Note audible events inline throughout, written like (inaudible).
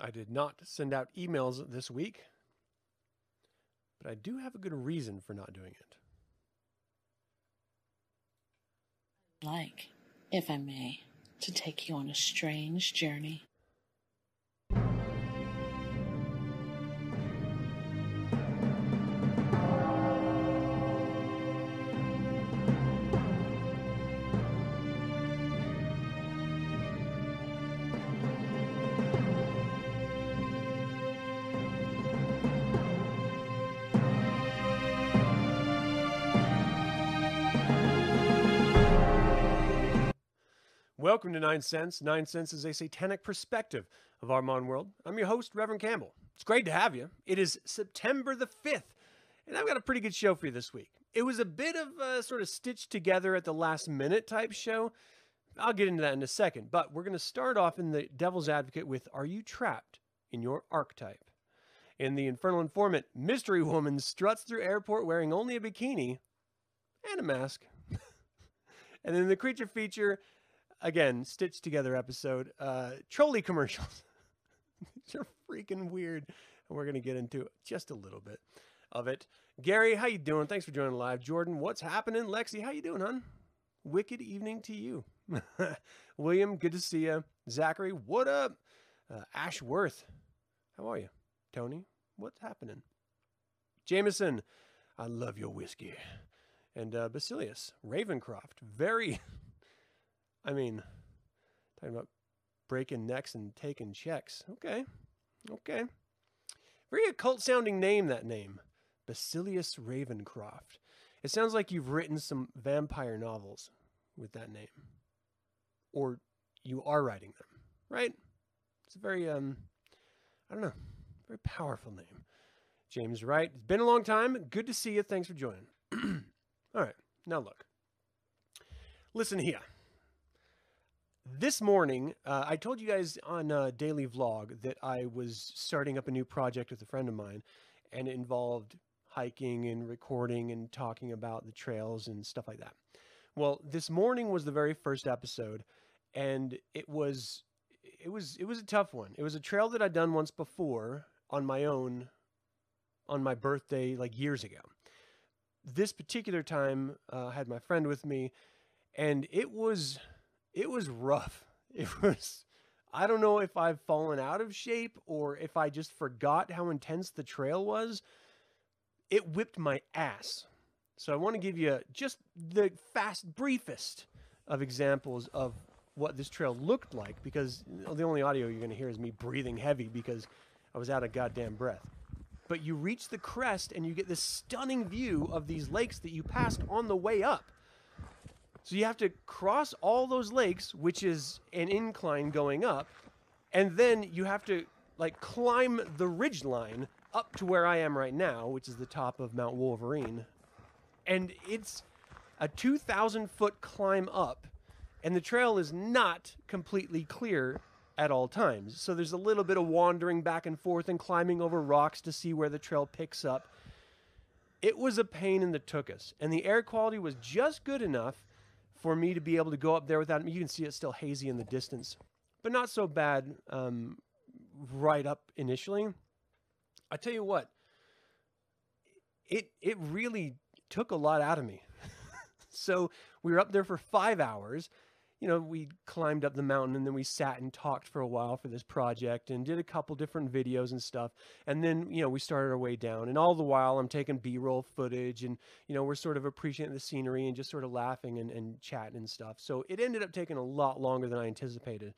I did not send out emails this week, but I do have a good reason for not doing it. Like, if I may, to take you on a strange journey. Welcome to 9sense. Nine Cents is a satanic perspective of our modern world. I'm your host, Reverend Campbell. It's great to have you. It is September the 5th, and I've got a pretty good show for you this week. It was a bit of a sort of stitched together at the last minute type show. I'll get into that in a second, but we're going to start off in the Devil's Advocate with Are You Trapped in Your Archetype? In the Infernal Informant, Mystery Woman struts through airport wearing only a bikini and a mask. (laughs) and then the creature feature, again, stitched together episode, uh, Trolli commercials. (laughs) These are freaking weird. And we're to get into just a little bit of it. Gary, how you doing? Thanks for joining live. Jordan, what's happening? Lexi, how you doing, hon? Wicked evening to you. (laughs) William, good to see you. Zachary, what up? Uh, Ashworth, how are you? Tony, what's happening? Jameson, I love your whiskey. And uh, Basilius, Ravencroft, very, (laughs) I mean, talking about breaking necks and taking checks. Okay, okay. Very occult sounding name, that name. Basilius Ravencroft. It sounds like you've written some vampire novels with that name. Or you are writing them, right? It's a very, um, I don't know, very powerful name. James Wright. It's been a long time. Good to see you. Thanks for joining. (clears throat) All right, now look. Listen here. This morning, uh, I told you guys on a daily vlog that I was starting up a new project with a friend of mine, and it involved hiking and recording and talking about the trails and stuff like that. Well, this morning was the very first episode, and it was it was it was a tough one. It was a trail that I'd done once before on my own on my birthday like years ago. This particular time, uh, I had my friend with me, and it was it was rough. (laughs) It was I don't know if I've fallen out of shape or if I just forgot how intense the trail was. It whipped my ass. So I want to give you just the fast briefest of examples of what this trail looked like because the only audio you're going to hear is me breathing heavy because I was out of goddamn breath. But you reach the crest and you get this stunning view of these lakes that you passed on the way up. So you have to cross all those lakes, which is an incline going up, and then you have to like climb the ridge line up to where I am right now, which is the top of Mount Wolverine. And it's a 2,000 foot climb up, and the trail is not completely clear at all times. So there's a little bit of wandering back and forth and climbing over rocks to see where the trail picks up. It was a pain in the tuchus, and the air quality was just good enough for me to be able to go up there without. You can see it's still hazy in the distance, but not so bad um, right up initially. I tell you what, it it really took a lot out of me. (laughs) so we were up there for five hours. You know, we climbed up the mountain and then we sat and talked for a while for this project and did a couple different videos and stuff. And then, you know, we started our way down. And all the while, I'm taking B roll footage and, you know, we're sort of appreciating the scenery and just sort of laughing and, and chatting and stuff. So it ended up taking a lot longer than I anticipated.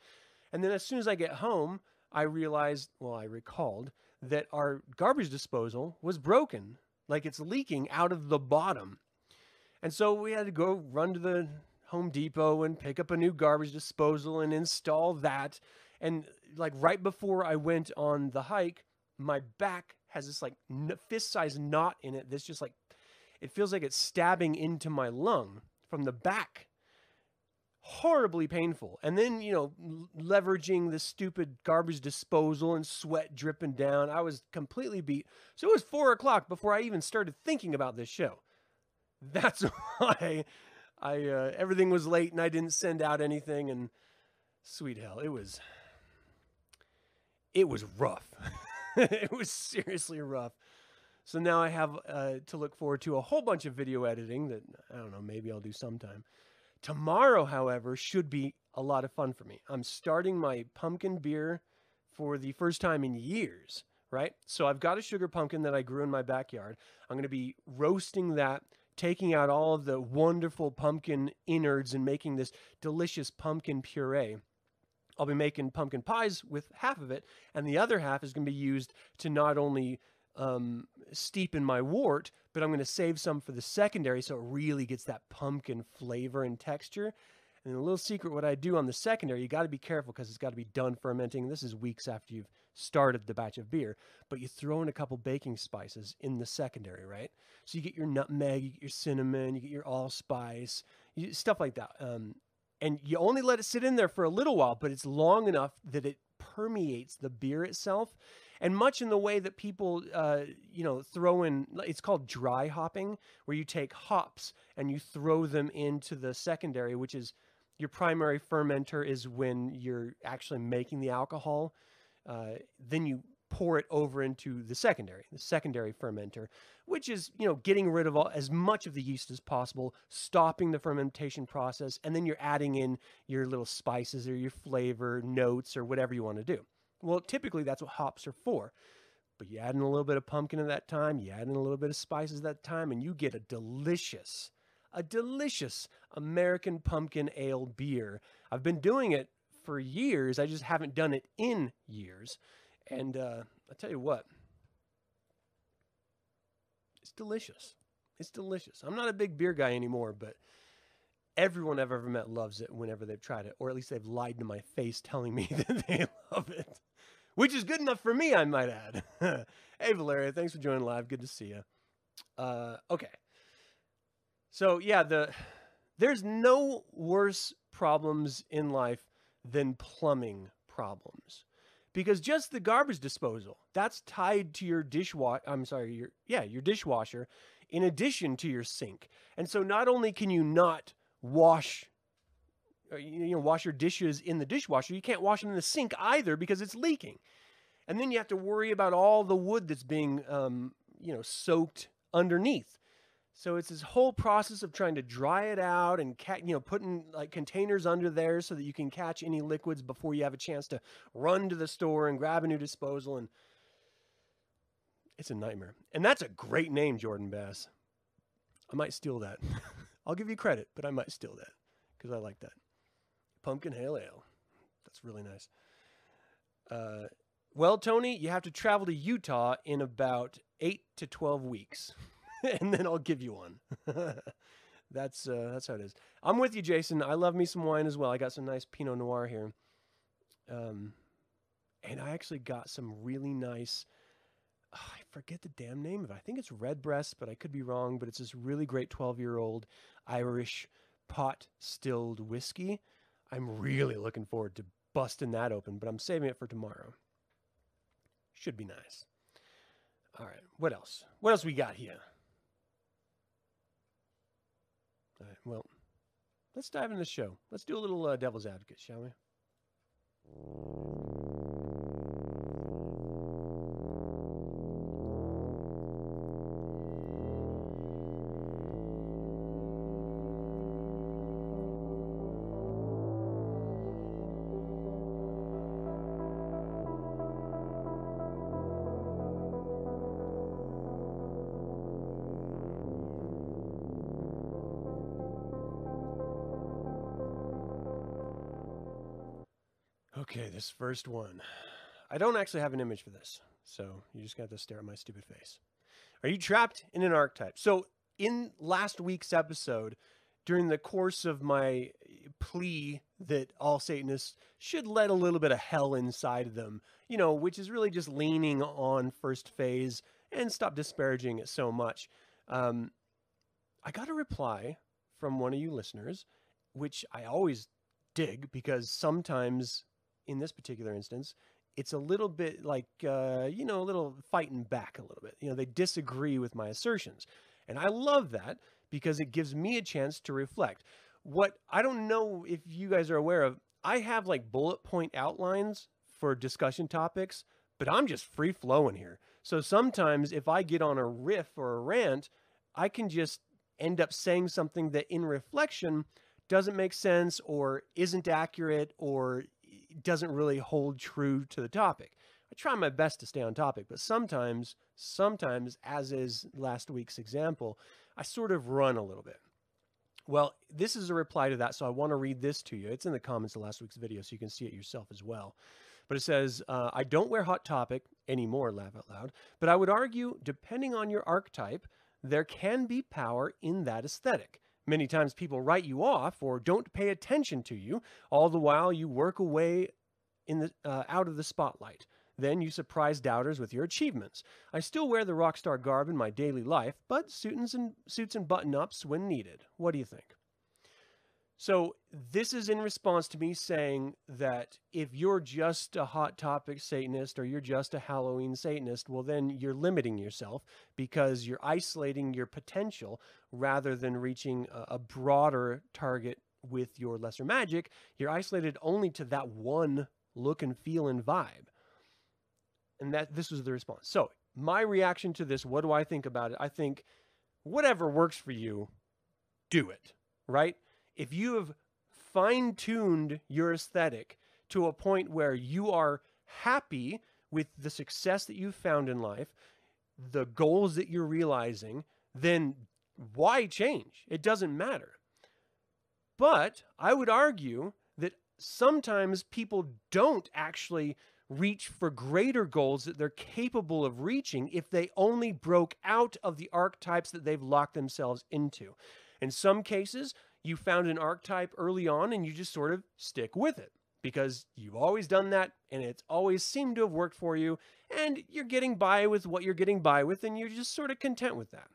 And then as soon as I get home, I realized, well, I recalled that our garbage disposal was broken. Like it's leaking out of the bottom. And so we had to go run to the Home Depot and pick up a new garbage disposal and install that. And like right before I went on the hike, my back has this like fist sized knot in it that's just like, it feels like it's stabbing into my lung from the back. Horribly painful. And then, you know, leveraging the stupid garbage disposal and sweat dripping down, I was completely beat. So it was four o'clock before I even started thinking about this show. That's (laughs) why I uh, everything was late and I didn't send out anything and sweet hell, it was it was rough. (laughs) it was seriously rough. So now I have uh, to look forward to a whole bunch of video editing that I don't know, maybe I'll do sometime. Tomorrow, however, should be a lot of fun for me. I'm starting my pumpkin beer for the first time in years, right? So I've got a sugar pumpkin that I grew in my backyard. I'm going to be roasting that, taking out all of the wonderful pumpkin innards and making this delicious pumpkin puree. I'll be making pumpkin pies with half of it, and the other half is going to be used to not only um, steep in my wort, but I'm going to save some for the secondary so it really gets that pumpkin flavor and texture. And a little secret what I do on the secondary, you got to be careful because it's got to be done fermenting. This is weeks after you've started the batch of beer, but you throw in a couple baking spices in the secondary, right? So you get your nutmeg, you get your cinnamon, you get your allspice, you, stuff like that. Um, and you only let it sit in there for a little while, but it's long enough that it permeates the beer itself. And much in the way that people, uh, you know, throw in, it's called dry hopping, where you take hops and you throw them into the secondary, which is your primary fermenter is when you're actually making the alcohol. Uh, then you pour it over into the secondary, the secondary fermenter, which is, you know, getting rid of all, as much of the yeast as possible, stopping the fermentation process, and then you're adding in your little spices or your flavor notes or whatever you want to do. Well, typically that's what hops are for. But you add in a little bit of pumpkin at that time, you add in a little bit of spices at that time, and you get a delicious, a delicious American pumpkin ale beer. I've been doing it for years. I just haven't done it in years. And uh, I tell you what, it's delicious. It's delicious. I'm not a big beer guy anymore, but everyone I've ever met loves it whenever they've tried it, or at least they've lied to my face telling me (laughs) that they love it, which is good enough for me, I might add. (laughs) hey, Valeria, thanks for joining live. Good to see you. Uh, okay. So, yeah, the there's no worse problems in life than plumbing problems. Because just the garbage disposal that's tied to your dishwasher i'm sorry your yeah your dishwasher in addition to your sink. And so not only can you not wash uh, you know wash your dishes in the dishwasher you can't wash them in the sink either because it's leaking. And then you have to worry about all the wood that's being um, you know soaked underneath so it's this whole process of trying to dry it out and ca- you know putting like containers under there so that you can catch any liquids before you have a chance to run to the store and grab a new disposal and it's a nightmare. And that's a great name, Jordan Bass. I might steal that. (laughs) I'll give you credit, but I might steal that because I like that. Pumpkin Hail Ale. That's really nice. Uh, well, Tony, you have to travel to Utah in about eight to 12 weeks. (laughs) and then I'll give you one. (laughs) that's uh, that's how it is. I'm with you, Jason. I love me some wine as well. I got some nice Pinot Noir here, um, and I actually got some really nice. Oh, I forget the damn name of it. I think it's Redbreast, but I could be wrong. But it's this really great 12 year old Irish pot stilled whiskey. I'm really looking forward to busting that open, but I'm saving it for tomorrow. Should be nice. All right, what else? What else we got here? All right, well, let's dive into the show. Let's do a little uh, devil's advocate, shall we? First one. I don't actually have an image for this, so you just got to stare at my stupid face. Are you trapped in an archetype? So, in last week's episode, during the course of my plea that all Satanists should let a little bit of hell inside of them, you know, which is really just leaning on first phase and stop disparaging it so much. Um, I got a reply from one of you listeners, which I always dig because sometimes in this particular instance, it's a little bit like, uh, you know, a little fighting back a little bit. You know, they disagree with my assertions. And I love that because it gives me a chance to reflect. What I don't know if you guys are aware of, I have like bullet point outlines for discussion topics, but I'm just free flowing here. So sometimes if I get on a riff or a rant, I can just end up saying something that in reflection doesn't make sense or isn't accurate or doesn't really hold true to the topic. I try my best to stay on topic, but sometimes, sometimes, as is last week's example, I sort of run a little bit. Well, this is a reply to that, so I want to read this to you. It's in the comments of last week's video, so you can see it yourself as well. But it says, uh, I don't wear Hot Topic anymore, laugh out loud, but I would argue, depending on your archetype, there can be power in that aesthetic. Many times people write you off or don't pay attention to you, all the while you work away in the, uh, out of the spotlight. Then you surprise doubters with your achievements. I still wear the rock star garb in my daily life, but suits and, suits and button ups when needed. What do you think? So, this is in response to me saying that if you're just a hot topic Satanist or you're just a Halloween Satanist, well, then you're limiting yourself because you're isolating your potential rather than reaching a, broader target with your lesser magic. You're isolated only to that one look and feel and vibe. And that this was the response. So, my reaction to this, what do I think about it? I think whatever works for you, do it, right? If you have fine tuned your aesthetic to a point where you are happy with the success that you've found in life, the goals that you're realizing, then why change? It doesn't matter. But I would argue that sometimes people don't actually reach for greater goals that they're capable of reaching if they only broke out of the archetypes that they've locked themselves into. In some cases, you found an archetype early on and you just sort of stick with it because you've always done that and it's always seemed to have worked for you and you're getting by with what you're getting by with and you're just sort of content with that.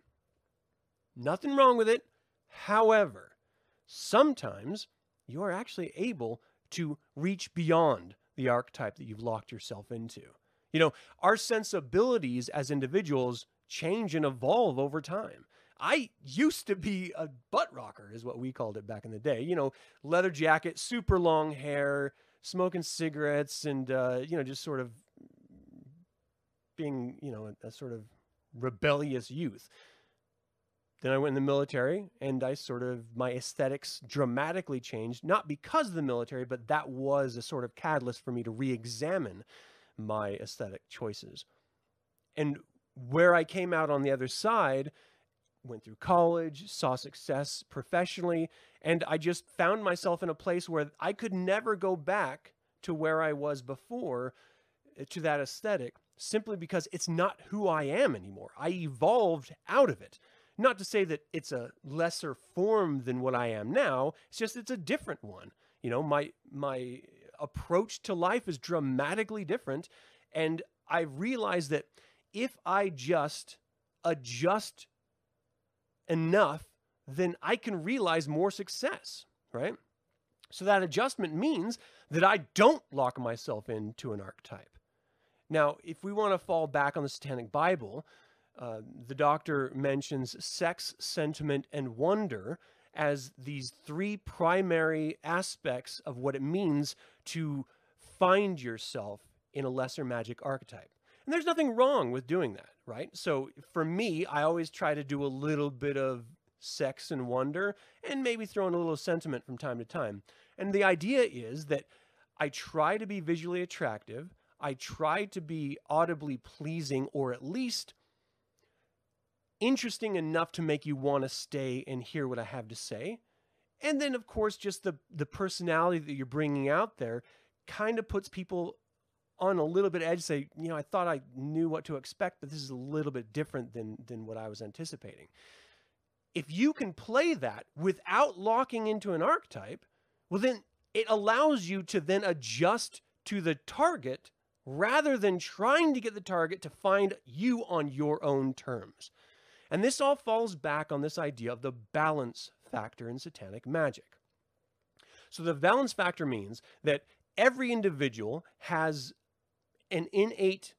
Nothing wrong with it. However, sometimes you are actually able to reach beyond the archetype that you've locked yourself into. You know, our sensibilities as individuals change and evolve over time. I used to be a butt rocker, is what we called it back in the day. You know, leather jacket, super long hair, smoking cigarettes, and uh, you know, just sort of being, you know, a, a sort of rebellious youth. Then I went in the military, and I sort of my aesthetics dramatically changed, not because of the military, but that was a sort of catalyst for me to re-examine my aesthetic choices. And where I came out on the other side went through college, saw success professionally, and I just found myself in a place where I could never go back to where I was before eh, to that aesthetic simply because it's not who I am anymore. I evolved out of it. Not to say that it's a lesser form than what I am now, it's just it's a different one. You know, my my approach to life is dramatically different and I've realized that if I just adjust enough, then I can realize more success, right? So that adjustment means that I don't lock myself into an archetype. Now, if we want to fall back on the Satanic Bible, uh, the doctor mentions sex, sentiment, and wonder as these three primary aspects of what it means to find yourself in a lesser magic archetype. And there's nothing wrong with doing that, right? So for me, I always try to do a little bit of sex and wonder and maybe throw in a little sentiment from time to time. And the idea is that I try to be visually attractive. I try to be audibly pleasing or at least interesting enough to make you want to stay and hear what I have to say. And then, of course, just the, the personality that you're bringing out there kind of puts people on a little bit edge say you know i thought i knew what to expect but this is a little bit different than than what i was anticipating. If you can play that without locking into an archetype well then it allows you to then adjust to the target rather than trying to get the target to find you on your own terms. And this all falls back on this idea of the balance factor in satanic magic. So the balance factor means that every individual has an innate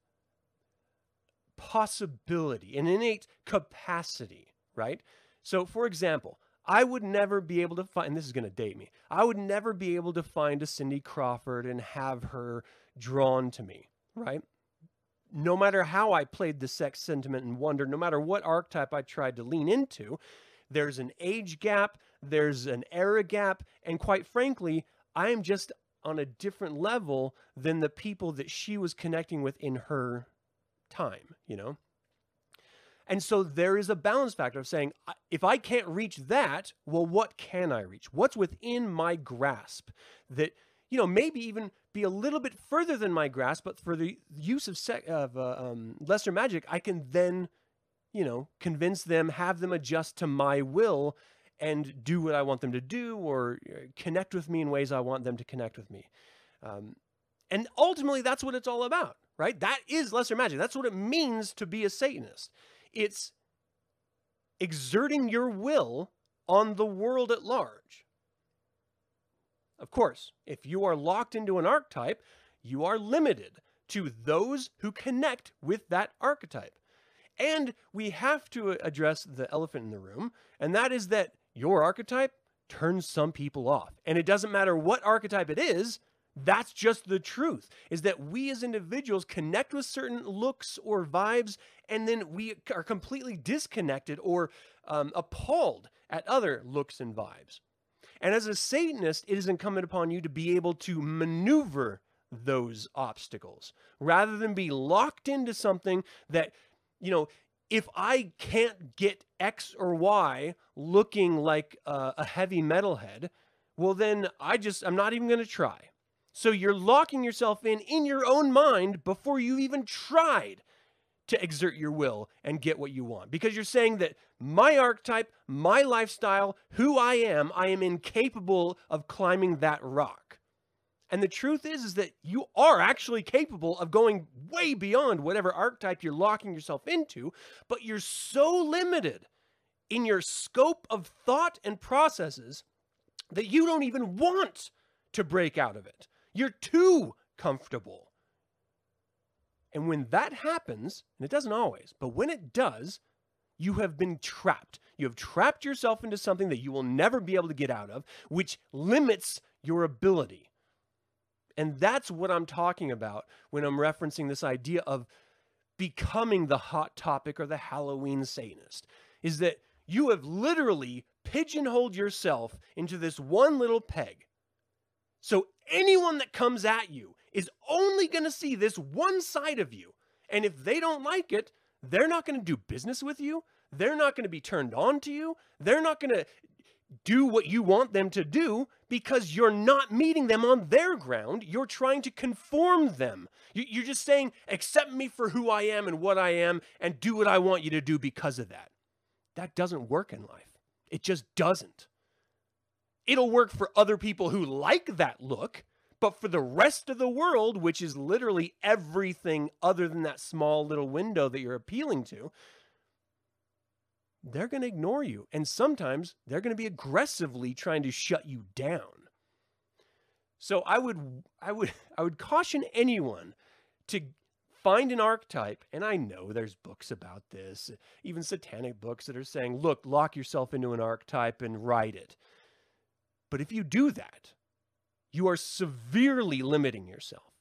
possibility, an innate capacity, right? So, for example, I would never be able to find, this is going to date me, I would never be able to find a Cindy Crawford and have her drawn to me, right? No matter how I played the sex sentiment and wonder, no matter what archetype I tried to lean into, there's an age gap, there's an era gap, and quite frankly, I am just on a different level than the people that she was connecting with in her time, you know? And so there is a balance factor of saying, if I can't reach that, well, what can I reach? What's within my grasp that, you know, maybe even be a little bit further than my grasp, but for the use of, sec- of uh, um, lesser magic, I can then, you know, convince them, have them adjust to my will and do what I want them to do or uh, connect with me in ways I want them to connect with me. Um, and ultimately, that's what it's all about, right? That is lesser magic. That's what it means to be a Satanist. It's exerting your will on the world at large. Of course, if you are locked into an archetype, you are limited to those who connect with that archetype. And we have to address the elephant in the room, and that is that your archetype turns some people off. And it doesn't matter what archetype it is, that's just the truth is that we as individuals connect with certain looks or vibes and then we are completely disconnected or um, appalled at other looks and vibes and as a satanist it is incumbent upon you to be able to maneuver those obstacles rather than be locked into something that you know if i can't get x or y looking like a, a heavy metalhead well then i just i'm not even going to try so you're locking yourself in in your own mind before you even tried to exert your will and get what you want. Because you're saying that my archetype, my lifestyle, who I am, I am incapable of climbing that rock. And the truth is is that you are actually capable of going way beyond whatever archetype you're locking yourself into, but you're so limited in your scope of thought and processes that you don't even want to break out of it. You're too comfortable. And when that happens, and it doesn't always, but when it does, you have been trapped. You have trapped yourself into something that you will never be able to get out of, which limits your ability. And that's what I'm talking about when I'm referencing this idea of becoming the hot topic or the Halloween Satanist, is that you have literally pigeonholed yourself into this one little peg. So anyone that comes at you is only going to see this one side of you. And if they don't like it, they're not going to do business with you. They're not going to be turned on to you. They're not going to do what you want them to do because you're not meeting them on their ground. You're trying to conform them. You're just saying, accept me for who I am and what I am and do what I want you to do because of that. That doesn't work in life. It just doesn't. It'll work for other people who like that look, but for the rest of the world, which is literally everything other than that small little window that you're appealing to, they're going to ignore you. And sometimes they're going to be aggressively trying to shut you down. So I would I would (laughs) I would caution anyone to find an archetype and I know there's books about this, even satanic books that are saying, "Look, lock yourself into an archetype and write it." But if you do that, you are severely limiting yourself.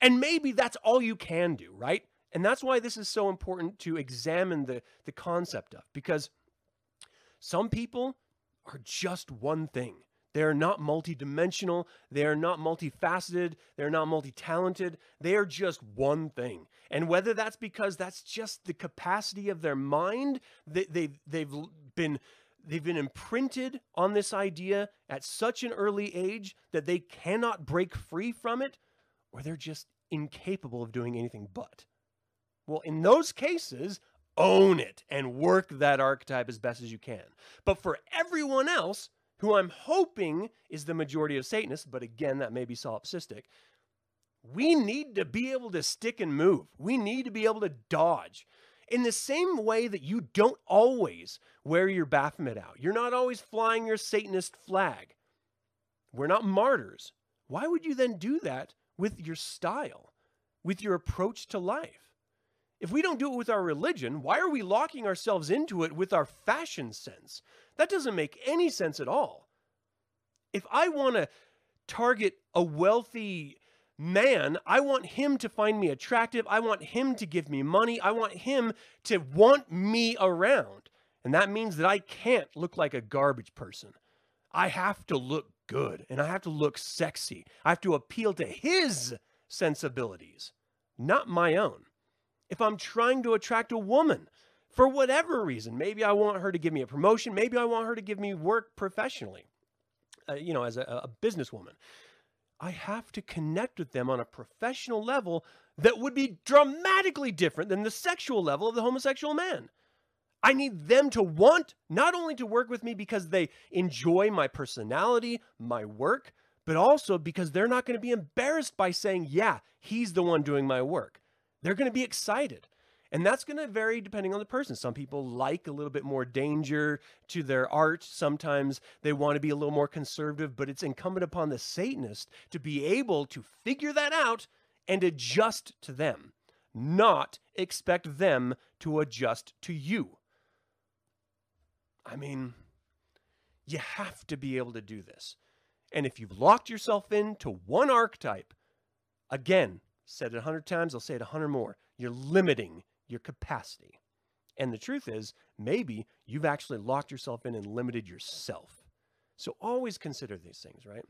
And maybe that's all you can do, right? And that's why this is so important to examine the, the concept of, because some people are just one thing. They are not multidimensional. They are not multifaceted. They're not multi talented. They are just one thing. And whether that's because that's just the capacity of their mind, they, they've, they've been they've been imprinted on this idea at such an early age that they cannot break free from it, or they're just incapable of doing anything but. Well, in those cases, own it and work that archetype as best as you can. But for everyone else, who I'm hoping is the majority of Satanists, but again, that may be solipsistic, we need to be able to stick and move. We need to be able to dodge. In the same way that you don't always wear your Baphomet out, you're not always flying your Satanist flag. We're not martyrs. Why would you then do that with your style, with your approach to life? If we don't do it with our religion, why are we locking ourselves into it with our fashion sense? That doesn't make any sense at all. If I want to target a wealthy man, I want him to find me attractive. I want him to give me money. I want him to want me around. And that means that I can't look like a garbage person. I have to look good and I have to look sexy. I have to appeal to his sensibilities, not my own. If I'm trying to attract a woman for whatever reason, maybe I want her to give me a promotion, maybe I want her to give me work professionally, uh, you know, as a, a businesswoman. I have to connect with them on a professional level that would be dramatically different than the sexual level of the homosexual man. I need them to want not only to work with me because they enjoy my personality, my work, but also because they're not going to be embarrassed by saying, yeah, he's the one doing my work. They're going to be excited. And that's going to vary depending on the person. Some people like a little bit more danger to their art. Sometimes they want to be a little more conservative, but it's incumbent upon the Satanist to be able to figure that out and adjust to them, not expect them to adjust to you. I mean, you have to be able to do this. And if you've locked yourself into one archetype, again, said it a hundred times, I'll say it a hundred more. You're limiting your capacity. And the truth is, maybe you've actually locked yourself in and limited yourself. So always consider these things, right?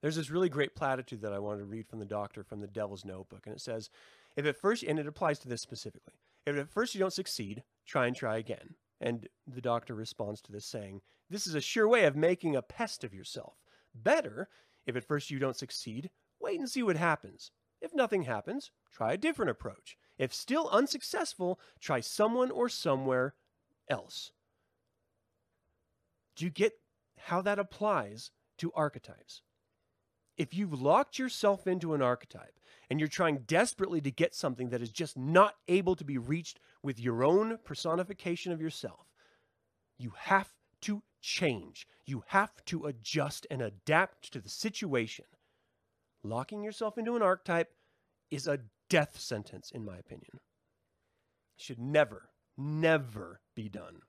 There's this really great platitude that I wanted to read from the doctor from the Devil's Notebook. And it says, if at first, and it applies to this specifically, if at first you don't succeed, try and try again. And the doctor responds to this saying, This is a sure way of making a pest of yourself. Better, if at first you don't succeed, wait and see what happens. If nothing happens, try a different approach. If still unsuccessful, try someone or somewhere else. Do you get how that applies to archetypes? If you've locked yourself into an archetype and you're trying desperately to get something that is just not able to be reached with your own personification of yourself, you have to change. You have to adjust and adapt to the situation. Locking yourself into an archetype is a death sentence, in my opinion. Should never, never be done.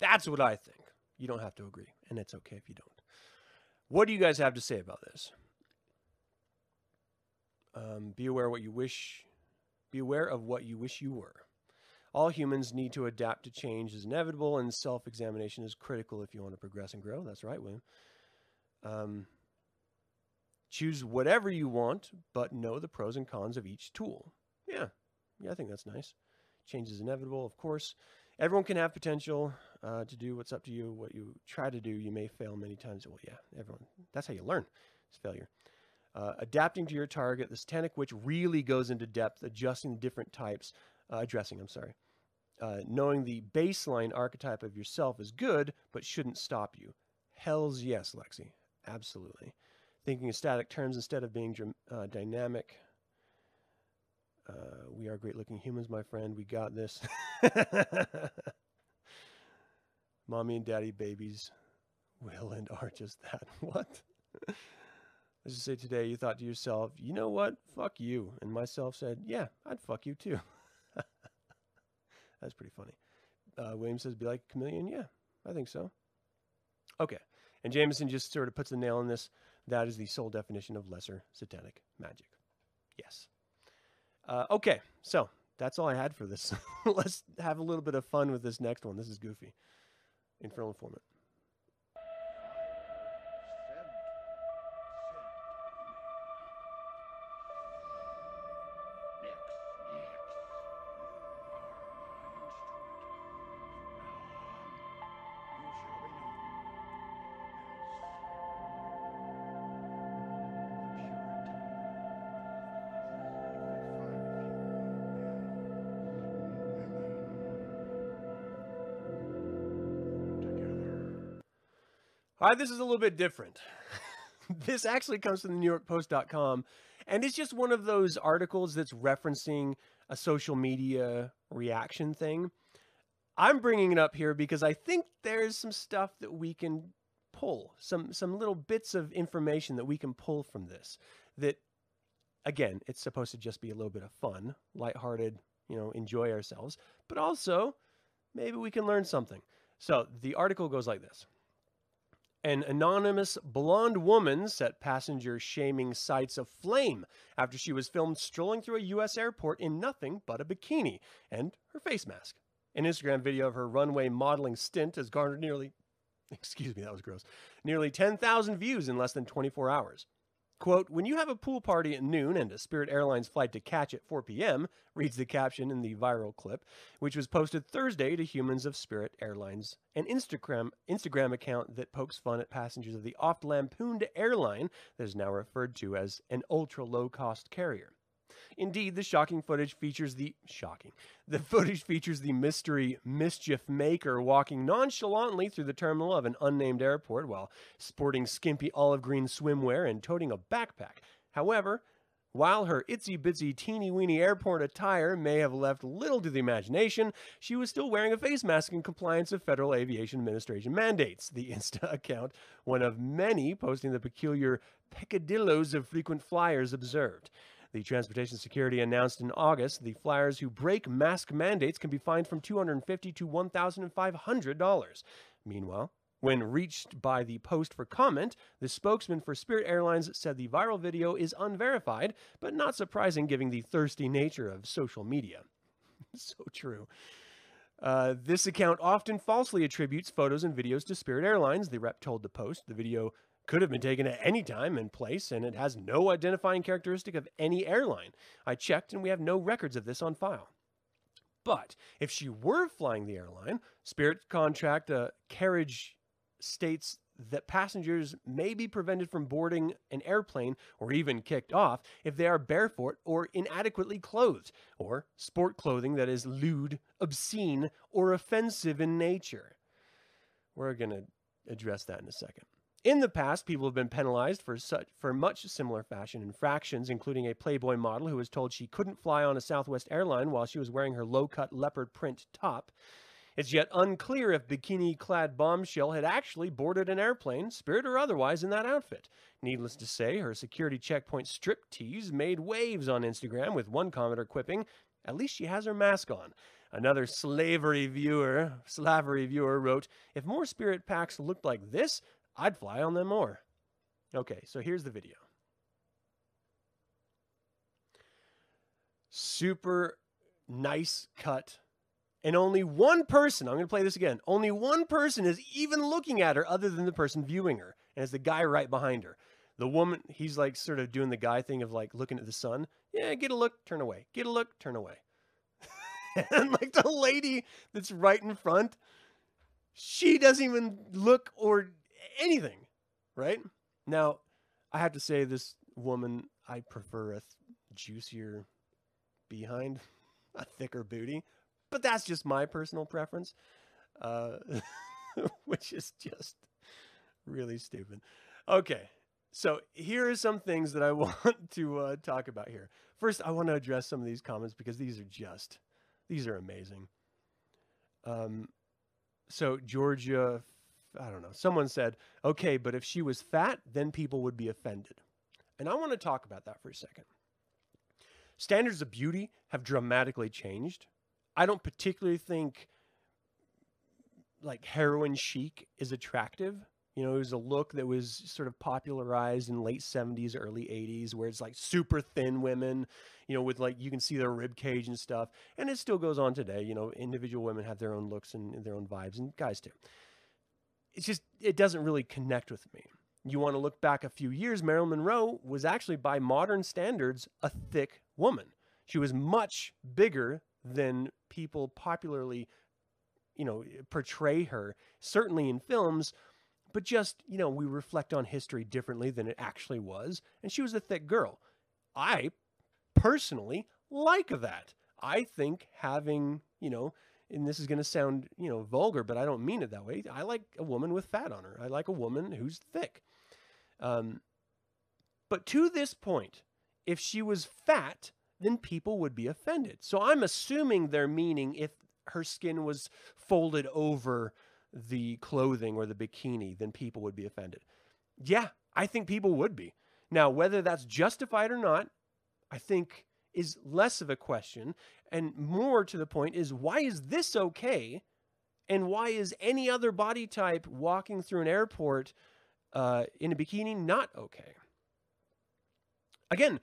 That's what I think. You don't have to agree, and it's okay if you don't. What do you guys have to say about this? Um, be aware what you wish. Be aware of what you wish you were. All humans need to adapt to change is inevitable, and self-examination is critical if you want to progress and grow. That's right, William. Um, choose whatever you want, but know the pros and cons of each tool. Yeah, yeah, I think that's nice. Change is inevitable, of course. Everyone can have potential uh, to do what's up to you. What you try to do, you may fail many times. Well, yeah, everyone. That's how you learn. It's failure. Uh, adapting to your target. The Satanic Witch really goes into depth, adjusting different types, uh, addressing, I'm sorry. Uh, knowing the baseline archetype of yourself is good, but shouldn't stop you. Hell's yes, Lexi. Absolutely. Thinking in static terms instead of being uh, dynamic. Uh, we are great looking humans, my friend. We got this. (laughs) Mommy and daddy babies will and are just that. (laughs) What? Let's just say today you thought to yourself, you know what? Fuck you. And myself said, yeah, I'd fuck you too. (laughs) That's pretty funny. Uh, William says, be like a chameleon. Yeah, I think so. Okay. And Jameson just sort of puts the nail in this. That is the sole definition of lesser satanic magic. Yes. Uh, okay. So that's all I had for this. (laughs) Let's have a little bit of fun with this next one. This is goofy. Infernal Informant. This is a little bit different. (laughs) this actually comes from the NewYorkPost.com, and it's just one of those articles that's referencing a social media reaction thing. I'm bringing it up here because I think there's some stuff that we can pull, some some little bits of information that we can pull from this that again, it's supposed to just be a little bit of fun, lighthearted, you know, enjoy ourselves, but also maybe we can learn something. So the article goes like this. An anonymous blonde woman set passenger shaming sites aflame after she was filmed strolling through a U.S. airport in nothing but a bikini and her face mask. An Instagram video of her runway modeling stint has garnered nearly, (laughs) excuse me, that was gross, nearly 10,000 views in less than 24 hours. Quote, when you have a pool party at noon and a Spirit Airlines flight to catch at 4 p.m., reads the caption in the viral clip, which was posted Thursday to humans of Spirit Airlines, an Instagram Instagram account that pokes fun at passengers of the oft lampooned airline that is now referred to as an ultra low cost carrier. Indeed, the shocking footage features the shocking. The (laughs) footage features the mystery mischief maker walking nonchalantly through the terminal of an unnamed airport while sporting skimpy olive green swimwear and toting a backpack. However, while her itsy bitsy teeny weeny airport attire may have left little to the imagination, she was still wearing a face mask in compliance of Federal Aviation Administration mandates. The Insta (laughs) account, one of many posting the peculiar peccadillos of frequent flyers, observed. The Transportation Security announced in August the flyers who break mask mandates can be fined from 250 to $1,500. Meanwhile, when reached by the post for comment, the spokesman for Spirit Airlines said the viral video is unverified, but not surprising given the thirsty nature of social media. (laughs) so true. Uh, this account often falsely attributes photos and videos to Spirit Airlines, the rep told the Post. The video could have been taken at any time and place, and it has no identifying characteristic of any airline. I checked, and we have no records of this on file. But if she were flying the airline, Spirit contract uh, carriage states that passengers may be prevented from boarding an airplane or even kicked off if they are barefoot or inadequately clothed, or sport clothing that is lewd, obscene, or offensive in nature. We're going to address that in a second. In the past, people have been penalized for such for much similar fashion infractions, including a Playboy model who was told she couldn't fly on a Southwest airline while she was wearing her low-cut leopard print top. It's yet unclear if bikini-clad bombshell had actually boarded an airplane, spirit or otherwise, in that outfit. Needless to say, her security checkpoint strip tease made waves on Instagram, with one commenter quipping, "At least she has her mask on." Another slavery viewer, slavery viewer wrote, "If more spirit packs looked like this, I'd fly on them more. Okay, so here's the video. Super nice cut. And only one person, I'm going to play this again, only one person is even looking at her other than the person viewing her. And it's the guy right behind her. The woman, he's like sort of doing the guy thing of like looking at the sun. Yeah, get a look, turn away. Get a look, turn away. (laughs) and like the lady that's right in front, she doesn't even look or anything, right? Now, I have to say, this woman, I prefer a juicier behind, a thicker booty, but that's just my personal preference, uh, (laughs) which is just really stupid. Okay, so here are some things that I (laughs) want to uh, talk about here. First, I want to address some of these comments because these are just, these are amazing. Um, so Georgia I don't know. Someone said, okay, but if she was fat, then people would be offended. And I want to talk about that for a second. Standards of beauty have dramatically changed. I don't particularly think like heroin chic is attractive. You know, it was a look that was sort of popularized in late 70s, early 80s, where it's like super thin women, you know, with like you can see their rib cage and stuff. And it still goes on today. You know, individual women have their own looks and, their own vibes, and guys too it's just it doesn't really connect with me. You want to look back a few years, Marilyn Monroe was actually by modern standards a thick woman. She was much bigger than people popularly, you know, portray her, certainly in films, but just, you know, we reflect on history differently than it actually was, and she was a thick girl. I personally like that. I think having, you know, and this is going to sound, you know, vulgar, but I don't mean it that way. I like a woman with fat on her. I like a woman who's thick. Um, but to this point, if she was fat, then people would be offended. So I'm assuming they're meaning if her skin was folded over the clothing or the bikini, then people would be offended. Yeah, I think people would be. Now, whether that's justified or not, I think is less of a question and more to the point is why is this okay? And why is any other body type walking through an airport uh, in a bikini not okay? Again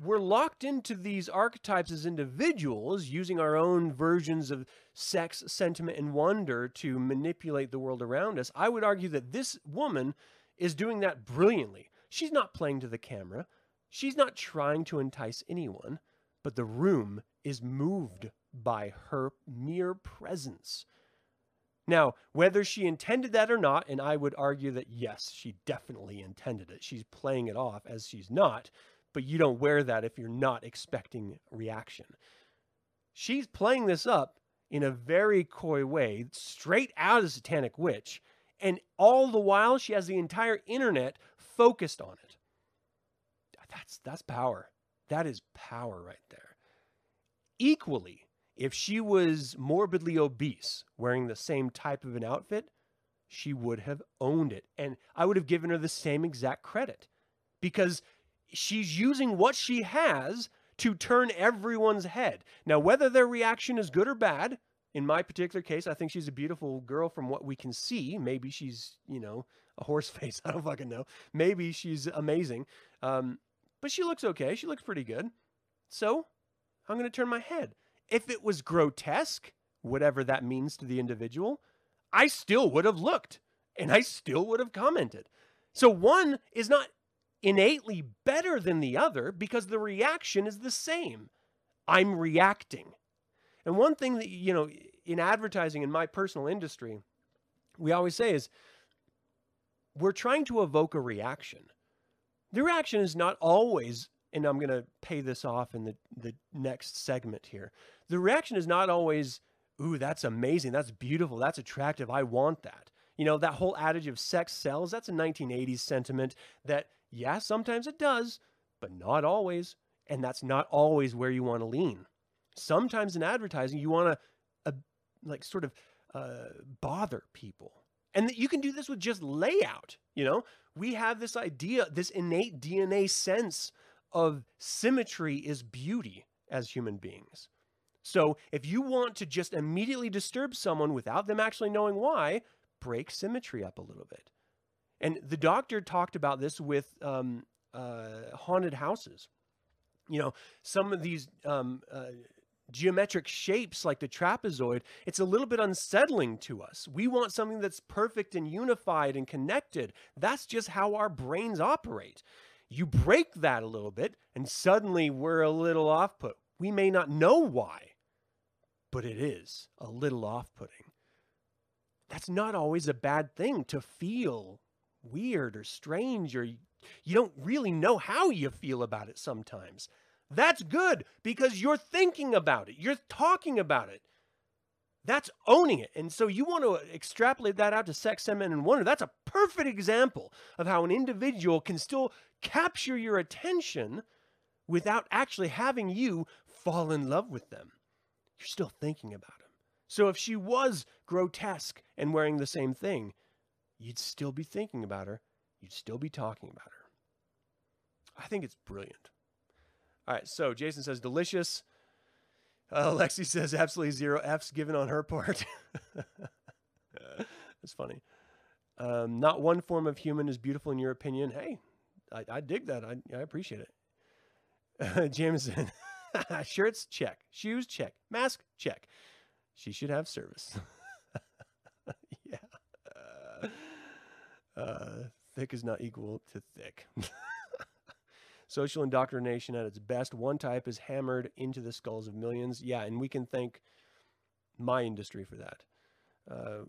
we're locked into these archetypes as individuals using our own versions of sex sentiment and wonder to manipulate the world around us. I would argue that this woman is doing that brilliantly. She's not playing to the camera She's not trying to entice anyone, but the room is moved by her mere presence. Now, whether she intended that or not, and I would argue that yes, she definitely intended it. She's playing it off as she's not, but you don't wear that if you're not expecting reaction. She's playing this up in a very coy way, straight out of Satanic Witch, and all the while she has the entire internet focused on it. That's that's power. That is power right there. Equally, if she was morbidly obese, wearing the same type of an outfit, she would have owned it. And I would have given her the same exact credit because she's using what she has to turn everyone's head. Now, whether their reaction is good or bad, in my particular case, I think she's a beautiful girl from what we can see. Maybe she's, you know, a horse (laughs) face. I don't fucking know. Maybe she's amazing. Um, but she looks okay. She looks pretty good. So I'm going to turn my head. If it was grotesque, whatever that means to the individual, I still would have looked and I still would have commented. So one is not innately better than the other because the reaction is the same. I'm reacting. And one thing that, you know, in advertising in my personal industry, we always say is we're trying to evoke a reaction the reaction is not always, and I'm going to pay this off in the, the next segment here. The reaction is not always, ooh, that's amazing. That's beautiful. That's attractive. I want that. You know, that whole adage of sex sells, that's a 1980s sentiment that, yeah, sometimes it does, but not always. And that's not always where you want to lean. Sometimes in advertising, you want to, uh, like, sort of uh, bother people. And you can do this with just layout, you know? we have this idea, this innate DNA sense of symmetry is beauty as human beings. So if you want to just immediately disturb someone without them actually knowing why, break symmetry up a little bit. And the doctor talked about this with um, uh, haunted houses. You know, some of these um, uh, geometric shapes like the trapezoid, it's a little bit unsettling to us. We want something that's perfect and unified and connected. That's just how our brains operate. You break that a little bit, and suddenly we're a little off put. We may not know why, but it is a little off putting. That's not always a bad thing to feel weird or strange, or you don't really know how you feel about it sometimes. That's good because you're thinking about it, you're talking about it. That's owning it. And so you want to extrapolate that out to sex, sentiment, and wonder. That's a perfect example of how an individual can still capture your attention without actually having you fall in love with them. You're still thinking about them. So if she was grotesque and wearing the same thing, you'd still be thinking about her. You'd still be talking about her. I think it's brilliant. All right, so Jason says delicious. Uh, (laughs) says absolutely zero F's given on her part. (laughs) That's funny. Um, not one form of human is beautiful in your opinion. Hey, I, I dig that. I, I appreciate it. (laughs) Jameson, shirts check, shoes check, mask check. She should have service. yeah. Uh, uh, thick is not equal to thick. Social indoctrination at its best. One type is hammered into the skulls of millions. Yeah, and we can thank my industry for that. Uh,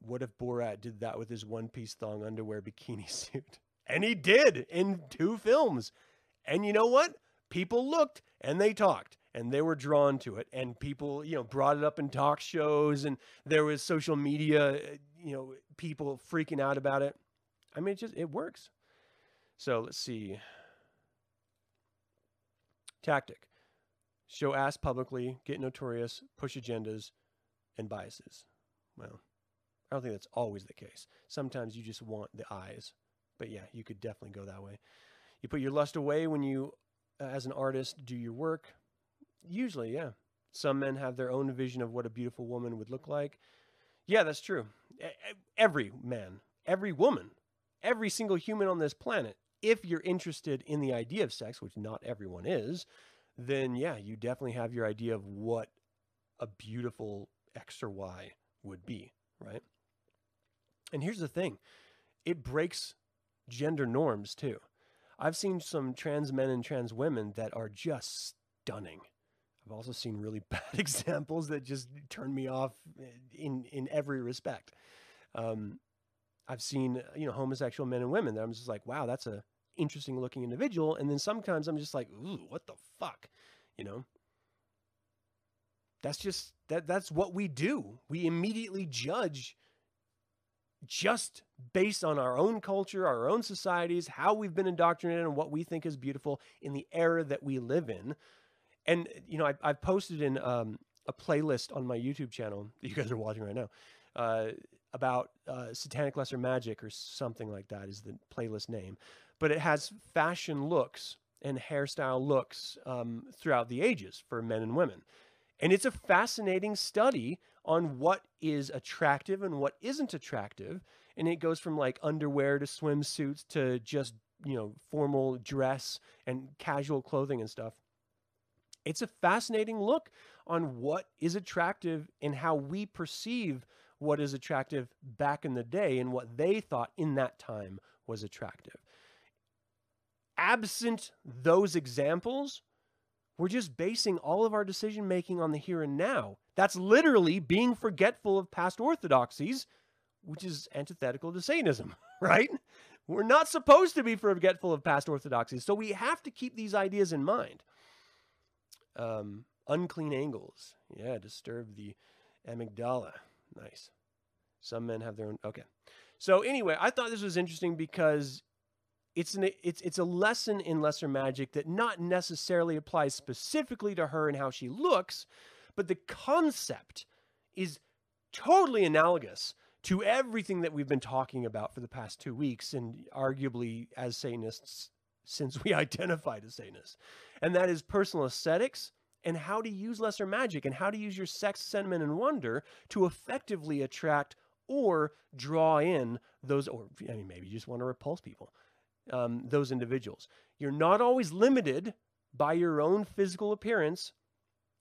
what if Borat did that with his one piece thong underwear bikini (laughs) suit? And he did in two films. And you know what? People looked and they talked and they were drawn to it. And people, you know, brought it up in talk shows and there was social media, you know, people freaking out about it. I mean, it just, it works. So let's see. Tactic show ass publicly, get notorious, push agendas and biases. Well, I don't think that's always the case. Sometimes you just want the eyes. But yeah, you could definitely go that way. You put your lust away when you uh, as an artist do your work? Usually, yeah. Some men have their own vision of what a beautiful woman would look like. Yeah, that's true. Every man, every woman, every single human on this planet, if you're interested in the idea of sex, which not everyone is, then yeah, you definitely have your idea of what a beautiful X or Y would be, right? And here's the thing it breaks gender norms too. I've seen some trans men and trans women that are just stunning. I've also seen really (laughs) bad examples that just turn me off in in every respect. Um, I've seen you know homosexual men and women that I'm just like, wow, that's a interesting looking individual, and then sometimes I'm just like, ooh, what the fuck, you know? That's just that that's what we do. We immediately judge just based on our own culture, our own societies, how we've been indoctrinated, and what we think is beautiful in the era that we live in. And you know, I, I've posted in um, a playlist on my YouTube channel that (laughs) you guys are watching right now uh, about uh, satanic lesser magic or something like that is the playlist name. But it has fashion looks and hairstyle looks um, throughout the ages for men and women. And it's a fascinating study on what is attractive and what isn't attractive. And it goes from like underwear to swimsuits to just, you know, formal dress and casual clothing and stuff. It's a fascinating look on what is attractive and how we perceive what is attractive back in the day and what they thought in that time was attractive. Absent those examples, we're just basing all of our decision making on the here and now. That's literally being forgetful of past orthodoxies, which is antithetical to Satanism, (laughs) right? We're not supposed to be forgetful of past orthodoxies. So we have to keep these ideas in mind. Um, unclean angles. Yeah, disturb the amygdala. Nice. Some men have their own. Okay. So anyway, I thought this was interesting because it's an it's it's a lesson in lesser magic that not necessarily applies specifically to her and how she looks, but the concept is totally analogous to everything that we've been talking about for the past two weeks, and arguably as Satanists since we (laughs) identified as Satanists, and that is personal aesthetics and how to use lesser magic and how to use your sex, sentiment, and wonder to effectively attract or draw in those, or I mean, maybe you just want to repulse people um, those individuals. You're not always limited by your own physical appearance.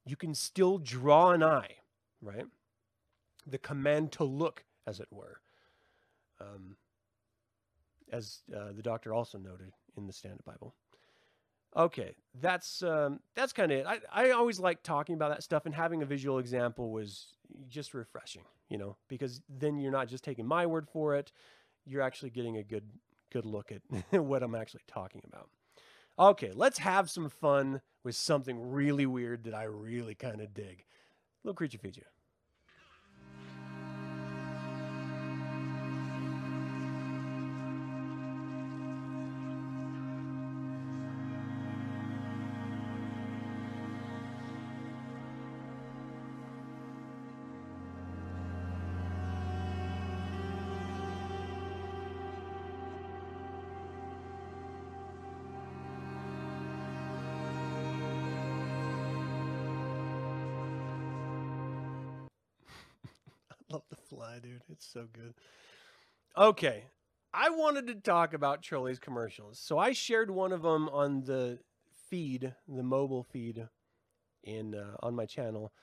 You can still draw an eye, right? The command to look, as it were. Um, as uh, the doctor also noted in the Standard Bible. Okay, that's um, that's kind of it. I, I always like talking about that stuff, and having a visual example was just refreshing, you know, because then you're not just taking my word for it; you're actually getting a good good look at (laughs) what I'm actually talking about. Okay, let's have some fun with something really weird that I really kind of dig. Little creature feature. It's so good. Okay. I wanted to talk about Trolli's commercials. So I shared one of them on the feed, the mobile feed in uh, on my channel.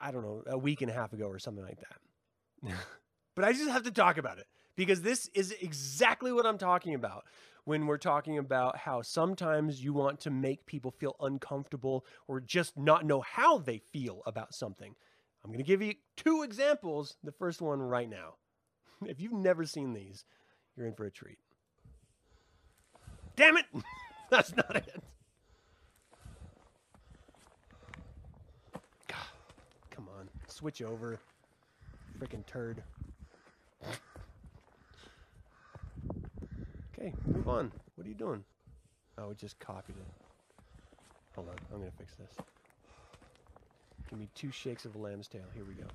I don't know, a week and a half ago or something like that. (laughs) but I just have to talk about it because this is exactly what I'm talking about when we're talking about how sometimes you want to make people feel uncomfortable or just not know how they feel about something. I'm going to give you two examples. The first one right now. (laughs) If you've never seen these, you're in for a treat. Damn it! (laughs) That's not it. (sighs) Come on, switch over. Freaking turd. (sighs) Okay, move on. What are you doing? Oh, we just copied it. Hold on, I'm gonna fix this. Give me two shakes of a lamb's tail. Here we go.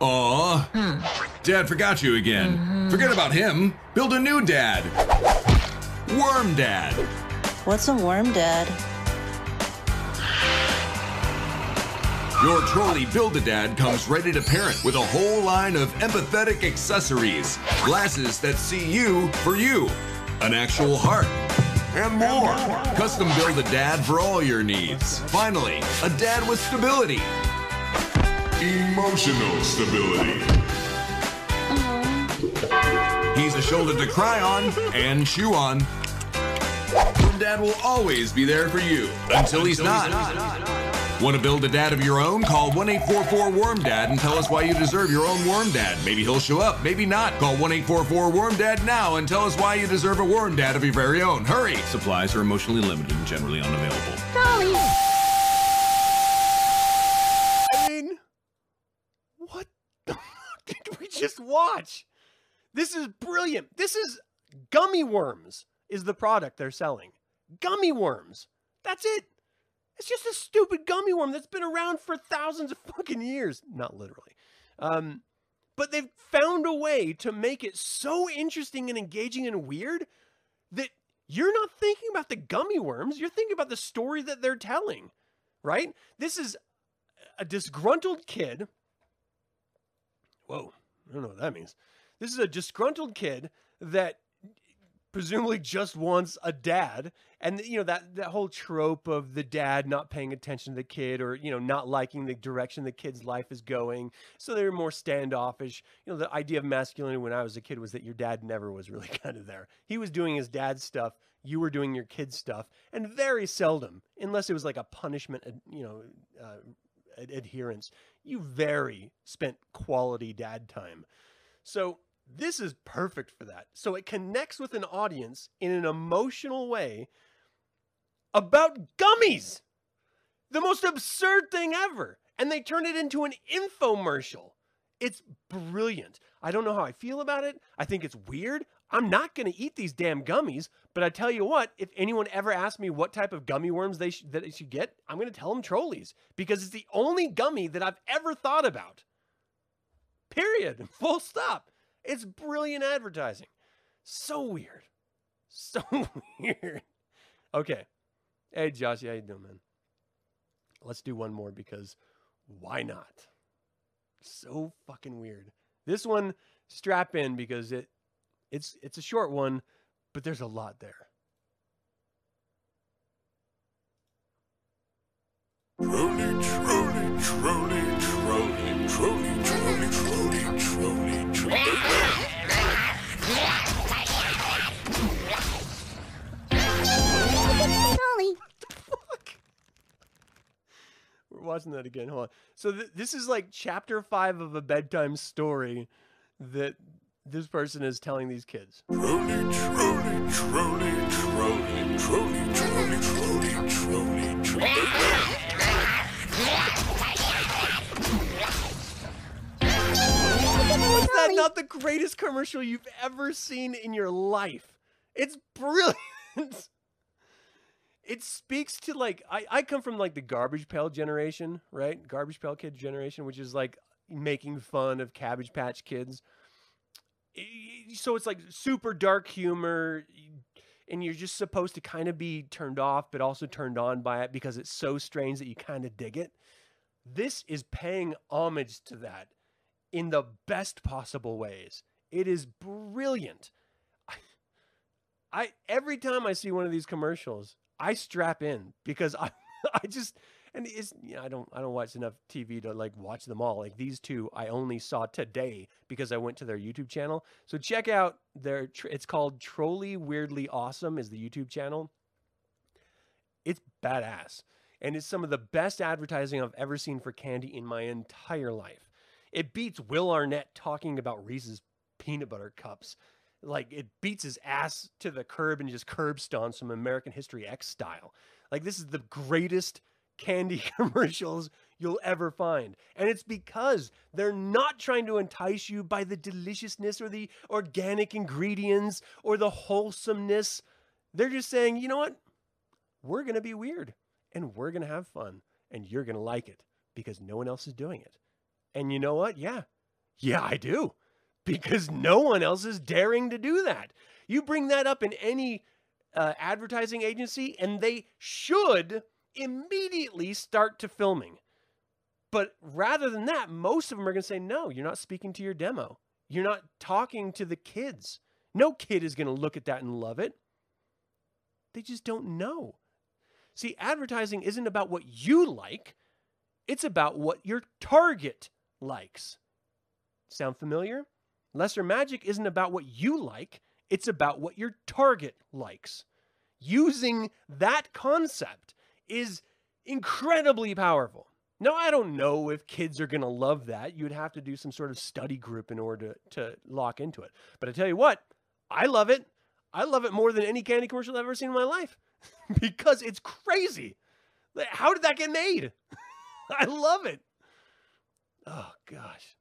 Aw. Dad forgot you again. Mm-hmm. Forget about him. Build a new dad. Worm Dad. What's a worm, Dad? Your Trolli Build-A-Dad comes ready to parent with a whole line of empathetic accessories. Glasses that see you for you. An actual heart. And more. Custom Build-A-Dad for all your needs. Finally, a dad with stability. Emotional stability. He's a shoulder to cry on and chew on. Your dad will always be there for you until he's not. Want to build a dad of your own? Call 1 844 Worm Dad and tell us why you deserve your own Worm Dad. Maybe he'll show up, maybe not. Call 1 844 Worm Dad now and tell us why you deserve a Worm Dad of your very own. Hurry! Supplies are emotionally limited and generally unavailable. I mean, what the fuck (laughs) did we just watch? This is brilliant. This is gummy worms, is the product they're selling. Gummy worms. That's it. It's just a stupid gummy worm that's been around for thousands of fucking years. Not literally. Um, but they've found a way to make it so interesting and engaging and weird that you're not thinking about the gummy worms. You're thinking about the story that they're telling, right? This is a disgruntled kid. Whoa, I don't know what that means. This is a disgruntled kid that presumably just wants a dad. And you know that that whole trope of the dad not paying attention to the kid or you know not liking the direction the kid's life is going. So they're more standoffish. You know the idea of masculinity when i was a kid was that your dad never was really (laughs) kind of there. He was doing his dad's stuff. You were doing your kid's stuff. And very seldom unless it was like a punishment ad- you know uh, ad- adherence you very spent quality dad time. So this is perfect for that. So it connects with an audience in an emotional way about gummies. The most absurd thing ever. And they turn it into an infomercial. It's brilliant. I don't know how I feel about it. I think it's weird. I'm not going to eat these damn gummies, but I tell you what, if anyone ever asks me what type of gummy worms they sh- that they should get, I'm going to tell them Trollis because it's the only gummy that I've ever thought about. Period. (laughs) Full stop. It's brilliant advertising. So weird. So (laughs) weird. Okay. Hey Josh, how you doing, man? Let's do one more because why not? So fucking weird. This one, strap in because it it's it's a short one, but there's a lot there. Watching that again. Hold on. So th- this is like chapter five of a bedtime story that this person is telling these kids. Trolli, Trolli, Trolli, Trolli, Trolli, Trolli, Trolli, Trolli, Trolli. Is that not the greatest commercial you've ever seen in your life? It's brilliant. (laughs) It speaks to like I, I come from like the garbage pail generation, right? Garbage pail kid generation, which is like making fun of Cabbage Patch Kids. So it's like super dark humor, and you're just supposed to kind of be turned off, but also turned on by it because it's so strange that you kind of dig it. This is paying homage to that in the best possible ways. It is brilliant. I, I every time I see one of these commercials, I strap in because I (laughs) I just and it's you know, I don't I don't watch enough TV to like watch them all. Like these two I only saw today because I went to their YouTube channel. So check out their it's called Trolli Weirdly Awesome is the YouTube channel. It's badass. And it's some of the best advertising I've ever seen for candy in my entire life. It beats Will Arnett talking about Reese's peanut butter cups. Like it beats his ass to the curb and just curb stomps some American History X style. Like this is the greatest candy (laughs) commercials you'll ever find. And it's because they're not trying to entice you by the deliciousness or the organic ingredients or the wholesomeness. They're just saying, you know what? We're going to be weird and we're going to have fun and you're going to like it because no one else is doing it. And you know what? Yeah. Yeah, I do. Because no one else is daring to do that. You bring that up in any uh, advertising agency and they should immediately start to filming. But rather than that, most of them are going to say, no, you're not speaking to your demo. You're not talking to the kids. No kid is going to look at that and love it. They just don't know. See, advertising isn't about what you like, it's about what your target likes. Sound familiar? Lesser magic isn't about what you like, it's about what your target likes. Using that concept is incredibly powerful. Now, I don't know if kids are going to love that. You'd have to do some sort of study group in order to, to lock into it. But I tell you what, I love it. I love it more than any candy commercial I've ever seen in my life (laughs) because it's crazy. How did that get made? (laughs) I love it. Oh, gosh.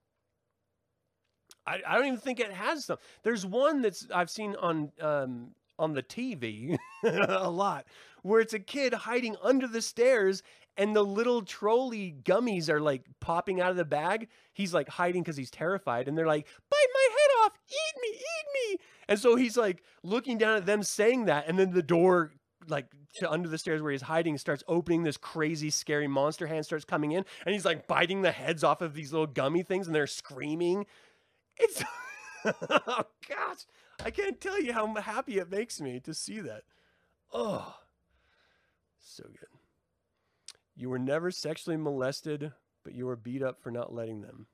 I, I don't even think it has some. There's one that's I've seen on um, on the TV (laughs) a lot, where it's a kid hiding under the stairs, and the little Trolli gummies are like popping out of the bag. He's like hiding because he's terrified, and they're like, "Bite my head off! Eat me! Eat me!" And so he's like looking down at them saying that, and then the door like to under the stairs where he's hiding starts opening this crazy scary monster hand starts coming in and he's like biting the heads off of these little gummy things and they're screaming it's (laughs) oh gosh, I can't tell you how happy it makes me to see that. Oh, so good. You were never sexually molested, but you were beat up for not letting them.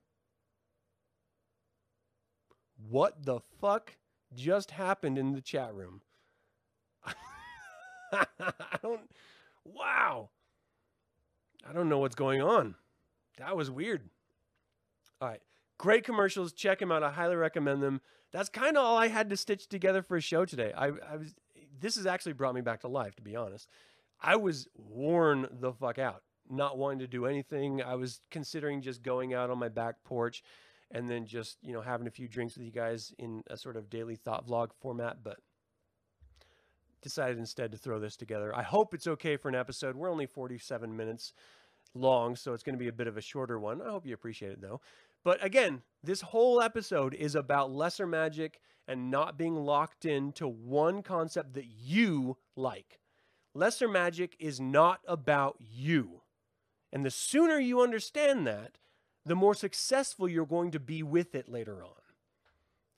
What the fuck just happened in the chat room? (laughs) I don't. Wow. I don't know what's going on. That was weird. All right. Great commercials. Check them out. I highly recommend them. That's kind of all I had to stitch together for a show today. I, I was. This has actually brought me back to life, to be honest. I was worn the fuck out, not wanting to do anything. I was considering just going out on my back porch and then just, you know, having a few drinks with you guys in a sort of daily thought vlog format, but decided instead to throw this together. I hope it's okay for an episode. We're only 47 minutes long, so it's going to be a bit of a shorter one. I hope you appreciate it though. But again, this whole episode is about lesser magic and not being locked into one concept that you like. Lesser magic is not about you. And the sooner you understand that, the more successful you're going to be with it later on.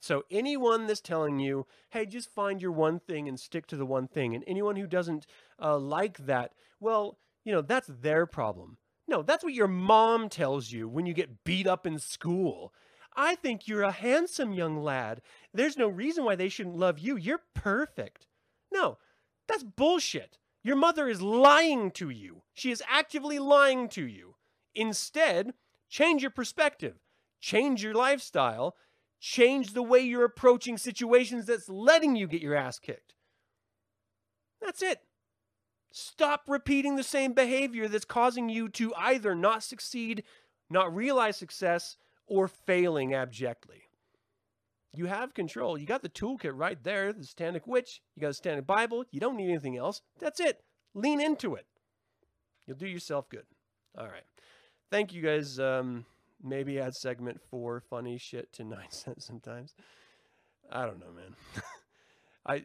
So, anyone that's telling you, hey, just find your one thing and stick to the one thing, and anyone who doesn't uh, like that, well, you know, that's their problem. No, that's what your mom tells you when you get beat up in school. I think you're a handsome young lad. There's no reason why they shouldn't love you. You're perfect. No, that's bullshit. Your mother is lying to you. She is actively lying to you. Instead, change your perspective, change your lifestyle, change the way you're approaching situations that's letting you get your ass kicked. That's it. Stop repeating the same behavior that's causing you to either not succeed, not realize success, or failing abjectly. You have control. You got the toolkit right there, the Satanic Witch. You got a Satanic Bible. You don't need anything else. That's it. Lean into it. You'll do yourself good. All right. Thank you guys. Um, maybe add segment four funny shit to (laughs) 9sense sometimes. I don't know, man. (laughs) I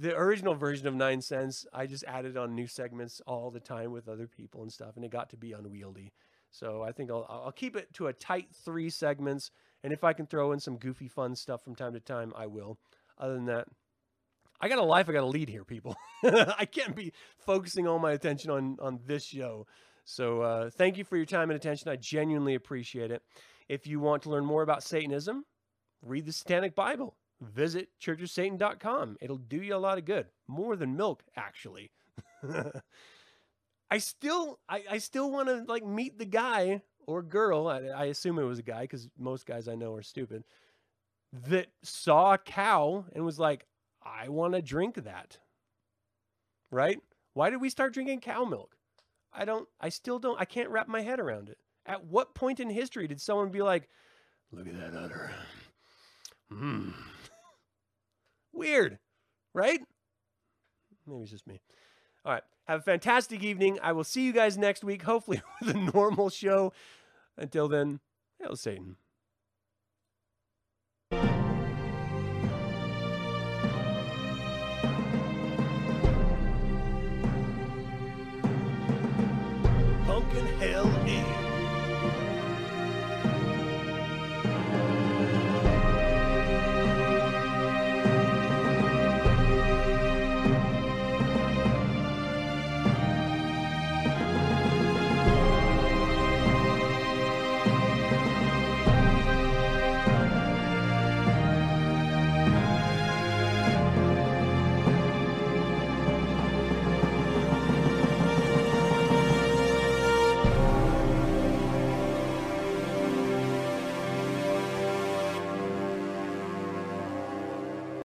the original version of 9sense, I just added on new segments all the time with other people and stuff, and it got to be unwieldy. So I think I'll I'll keep it to a tight three segments, and if I can throw in some goofy fun stuff from time to time, I will. Other than that, I got a life I got to lead here, people. (laughs) I can't be focusing all my attention on on this show. So uh, thank you for your time and attention. I genuinely appreciate it. If you want to learn more about Satanism, read the Satanic Bible. Visit churchofsatan.com. It'll do you a lot of good. More than milk, actually. (laughs) I still I, I still want to like meet the guy or girl. I, I assume it was a guy because most guys I know are stupid. That saw a cow and was like, I want to drink that. Right? Why did we start drinking cow milk? I don't, I still don't, I can't wrap my head around it. At what point in history did someone be like, look at that udder? Hmm. (laughs) Weird, right? Maybe it's just me. All right. Have a fantastic evening. I will see you guys next week, hopefully (laughs) with a normal show. Until then, hail Satan.